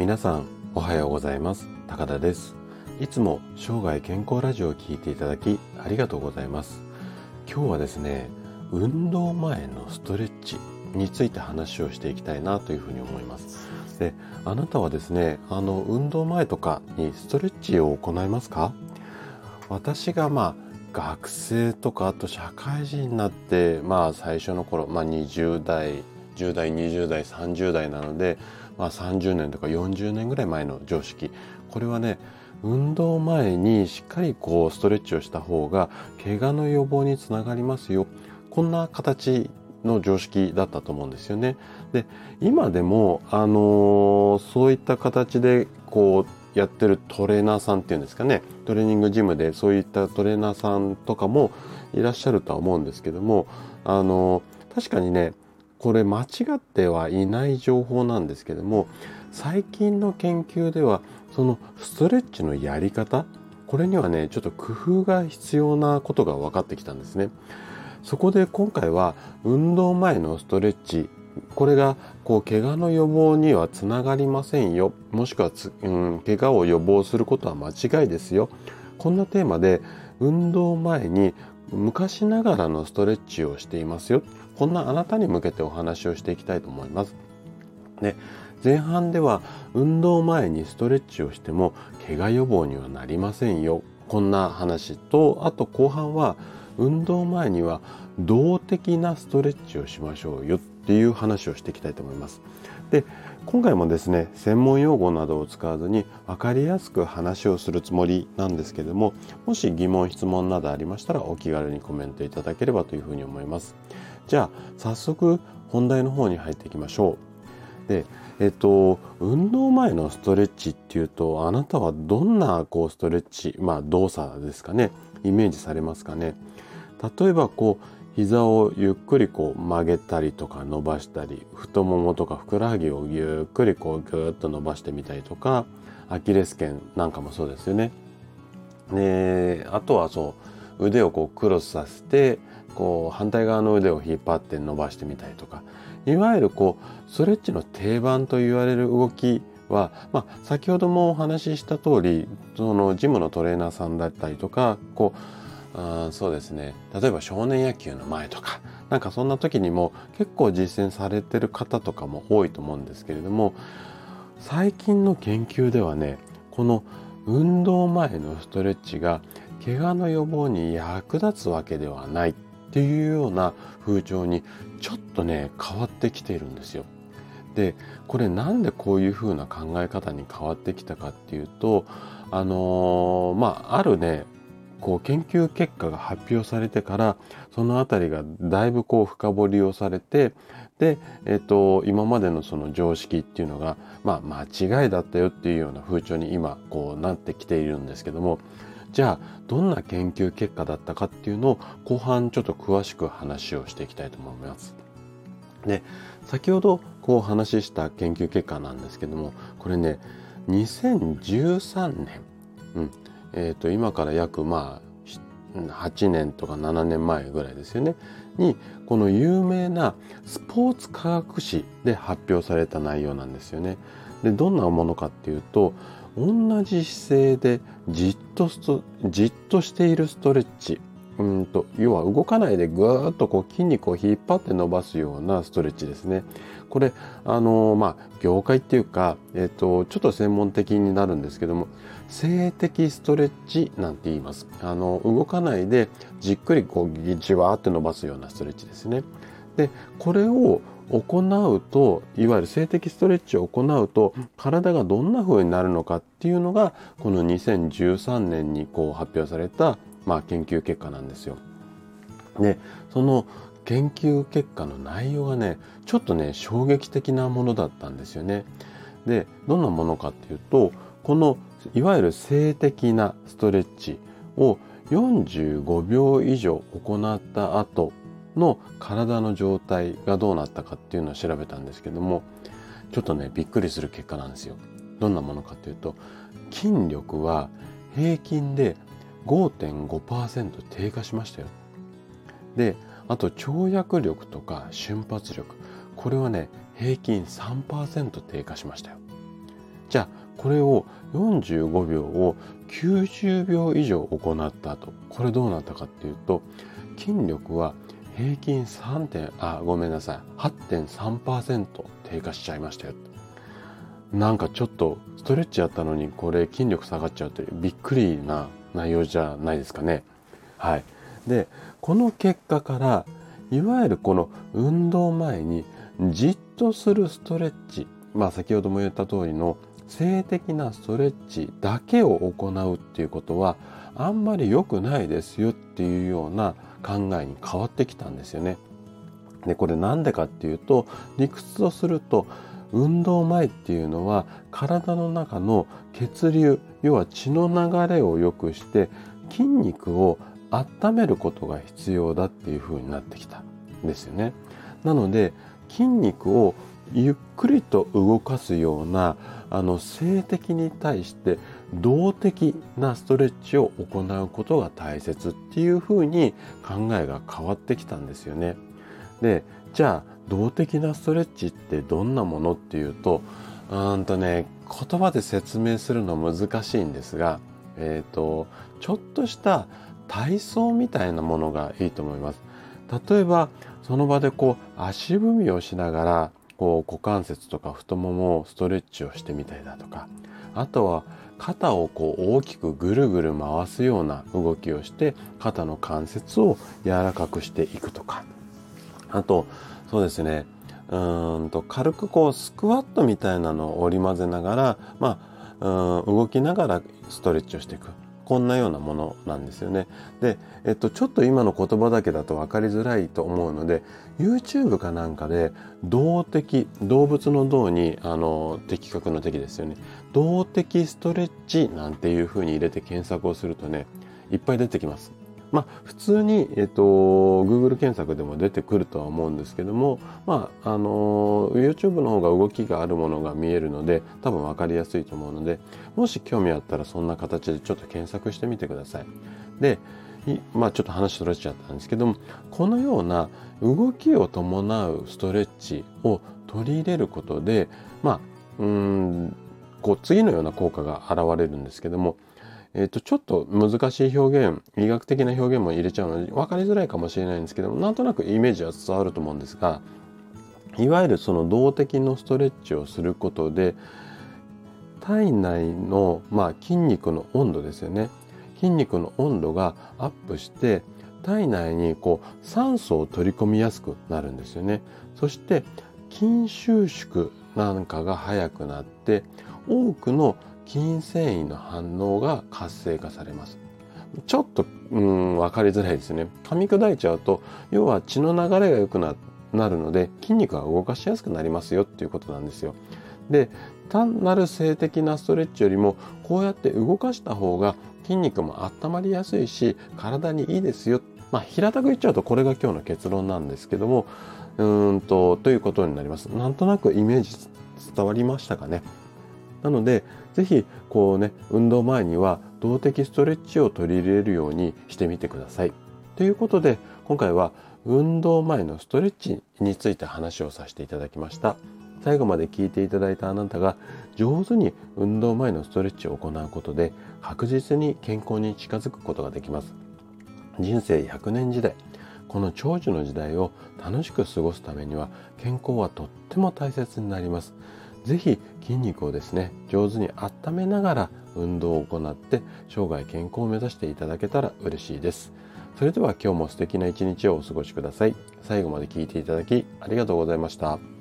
皆さんおはようございます。高田です。いつも生涯健康ラジオを聞いていただきありがとうございます。今日はですね運動前のストレッチについて話をしていきたいなというふうに思います。であなたはですねあの運動前とかにストレッチを行いますか？私がまあ学生とかあと社会人になってまあ最初の頃、まあ、20代10代20代30代なので、まあ、30年とか40年ぐらい前の常識。これはね運動前にしっかりこうストレッチをした方が怪我の予防につながりますよ。こんな形の常識だったと思うんですよね。で今でも、あのー、そういった形でこうやってるトレーナーさんっていうんですかね。トレーニングジムでそういったトレーナーさんとかもいらっしゃるとは思うんですけども、あのー、確かにねこれ間違ってはいない情報なんですけども最近の研究ではそのストレッチのやり方これにはねちょっと工夫が必要なことが分かってきたんですね。そこで今回は運動前のストレッチこれがこう怪我の予防にはつながりませんよ。もしくはつ、うん、怪我を予防することは間違いですよ。こんなテーマで運動前に昔ながらのストレッチをしていますよ。こんなあなたに向けてお話をしていきたいと思います。で前半では運動前にストレッチをしても怪我予防にはなりませんよ。こんな話とあと後半は運動前には動的なストレッチをしましょうよ。っていう話をしていきたいと思います。で今回もですね専門用語などを使わずに分かりやすく話をするつもりなんですけどももし疑問質問などありましたらお気軽にコメントいただければというふうに思います。じゃあ早速本題の方に入っていきましょう。でえっと運動前のストレッチっていうとあなたはどんなこうストレッチまあ動作ですかねイメージされますかね。例えばこう膝をゆっくりこう曲げたりとか伸ばしたり太ももとかふくらはぎをゆっくりこうぐーっと伸ばしてみたりとかアキレス腱なんかもそうですよね。であとはそう腕をこうクロスさせてこう反対側の腕を引っ張って伸ばしてみたりとかいわゆるこうストレッチの定番と言われる動きは、まあ、先ほどもお話しした通りそのジムのトレーナーさんだったりとかこうあそうですね例えば少年野球の前とかなんかそんな時にも結構実践されてる方とかも多いと思うんですけれども最近の研究ではねこの運動前のストレッチが怪我の予防に役立つわけではないっていうような風潮にちょっとね変わってきているんですよ。でこれなんでこういう風な考え方に変わってきたかっていうとあのー、まああるねこう研究結果が発表されてからその辺りがだいぶこう深掘りをされてで、えっと、今までのその常識っていうのが、まあ、間違いだったよっていうような風潮に今こうなってきているんですけどもじゃあどんな研究結果だったかっていうのを後半ちょっと詳しく話をしていきたいと思います。で先ほどこう話した研究結果なんですけどもこれね2013年、うん、えー、と今から約まあ8年とか7年前ぐらいですよねにこの有名なスポーツ科学誌で発表された内容なんですよね。でどんなものかっていうと同じ姿勢でじっとじっとしているストレッチうんと要は動かないでぐーっとこう筋肉を引っ張って伸ばすようなストレッチですね。これあのまあ業界っていうか、えっと、ちょっと専門的になるんですけども静的ストレッチなんて言います。あの動かないでじっくりこうじわーって伸ばすようなストレッチですね。でこれを行うといわゆる静的ストレッチを行うと体がどんな風になるのかっていうのがこの2013年にこう発表された、まあ、研究結果なんですよ。でその研究結果の内容がねちょっとね衝撃的なものだったんですよね。でどんなものかっていうとこのいわゆる静的なストレッチを45秒以上行った後の体の状態がどうなったかっていうのを調べたんですけどもちょっとねびっくりする結果なんですよ。どんなものかというと筋力は平均で5.5%低下しましたよ。であと跳躍力とか瞬発力これはね平均3%低下しましたよ。じゃあこれを45秒を90秒以上行った後これどうなったかっていうと筋力は平均3点あごめんなさい。8.3%低下しちゃいましたよ。なんかちょっとストレッチやったのにこれ筋力下がっちゃうってびっくりな内容じゃないですかねはいでこの結果からいわゆるこの運動前にじっとするストレッチまあ先ほども言った通りの性的なストレッチだけを行うっていうことはあんまり良くないですよっていうような考えに変わってきたんですよね。でこれなんでかっていうと理屈とすると運動前っていうのは体の中の血流要は血の流れを良くして筋肉を温めることが必要だっていう風になってきたんですよね。なので筋肉をゆっくりと動かすようなあの性的に対して動的なストレッチを行うことが大切っていうふうに考えが変わってきたんですよね。でじゃあ動的なストレッチってどんなものっていうとうんとね言葉で説明するの難しいんですが、えーと、ちょっとした体操みたいなものがいいと思います。例えばその場でこう足踏みをしながらこう股関節とか太ももをストレッチをしてみたりだとかあとは肩をこう大きくぐるぐる回すような動きをして肩の関節を柔らかくしていくとかあとそうですねうんと軽くこうスクワットみたいなのを織り交ぜながら、まあ、うん動きながらストレッチをしていくこんなようなものなんですよね。で、えっと、ちょっと今の言葉だけだと分かりづらいと思うので YouTube かなんかで動的動物の動にあの的確の敵ですよね動的ストレッチなんていうふうに入れて検索をするとねいっぱい出てきます。まあ、普通に、えっと、Google 検索でも出てくるとは思うんですけども、まあ、あの、YouTube の方が動きがあるものが見えるので、多分分かりやすいと思うので、もし興味あったらそんな形でちょっと検索してみてください。で、まあちょっと話それちゃったんですけども、このような動きを伴うストレッチを取り入れることで、まあ、うん、こう次のような効果が現れるんですけども、えっ、と、ちょっと難しい表現、医学的な表現も入れちゃうので分かりづらいかもしれないんですけども、なんとなくイメージは伝わると思うんですが、いわゆるその動的のストレッチをすることで、体内の、まあ、筋肉の温度ですよね。筋肉の温度がアップして、体内にこう酸素を取り込みやすくなるんですよね。そして筋収縮なんかが早くなって多くの筋繊維の反応が活性化されます。ちょっと、うん、分かりづらいですね。噛み砕いちゃうと、要は血の流れが良くなるので、筋肉が動かしやすくなりますよっていうことなんですよ。で、単なる性的なストレッチよりも、こうやって動かした方が筋肉も温まりやすいし、体にいいですよ。まあ、平たく言っちゃうとこれが今日の結論なんですけども、うんと、ということになります。なんとなくイメージ伝わりましたかね？なので、ぜひ、こうね、運動前には動的ストレッチを取り入れるようにしてみてください。ということで、今回は運動前のストレッチについて話をさせていただきました。最後まで聞いていただいたあなたが上手に運動前のストレッチを行うことで確実に健康に近づくことができます。人生100年時代、この長寿の時代を楽しく過ごすためには健康はとっても大切になります。ぜひ筋肉をですね、上手に温めながら運動を行って生涯健康を目指していただけたら嬉しいです。それでは今日も素敵な一日をお過ごしください。最後まで聞いていただきありがとうございました。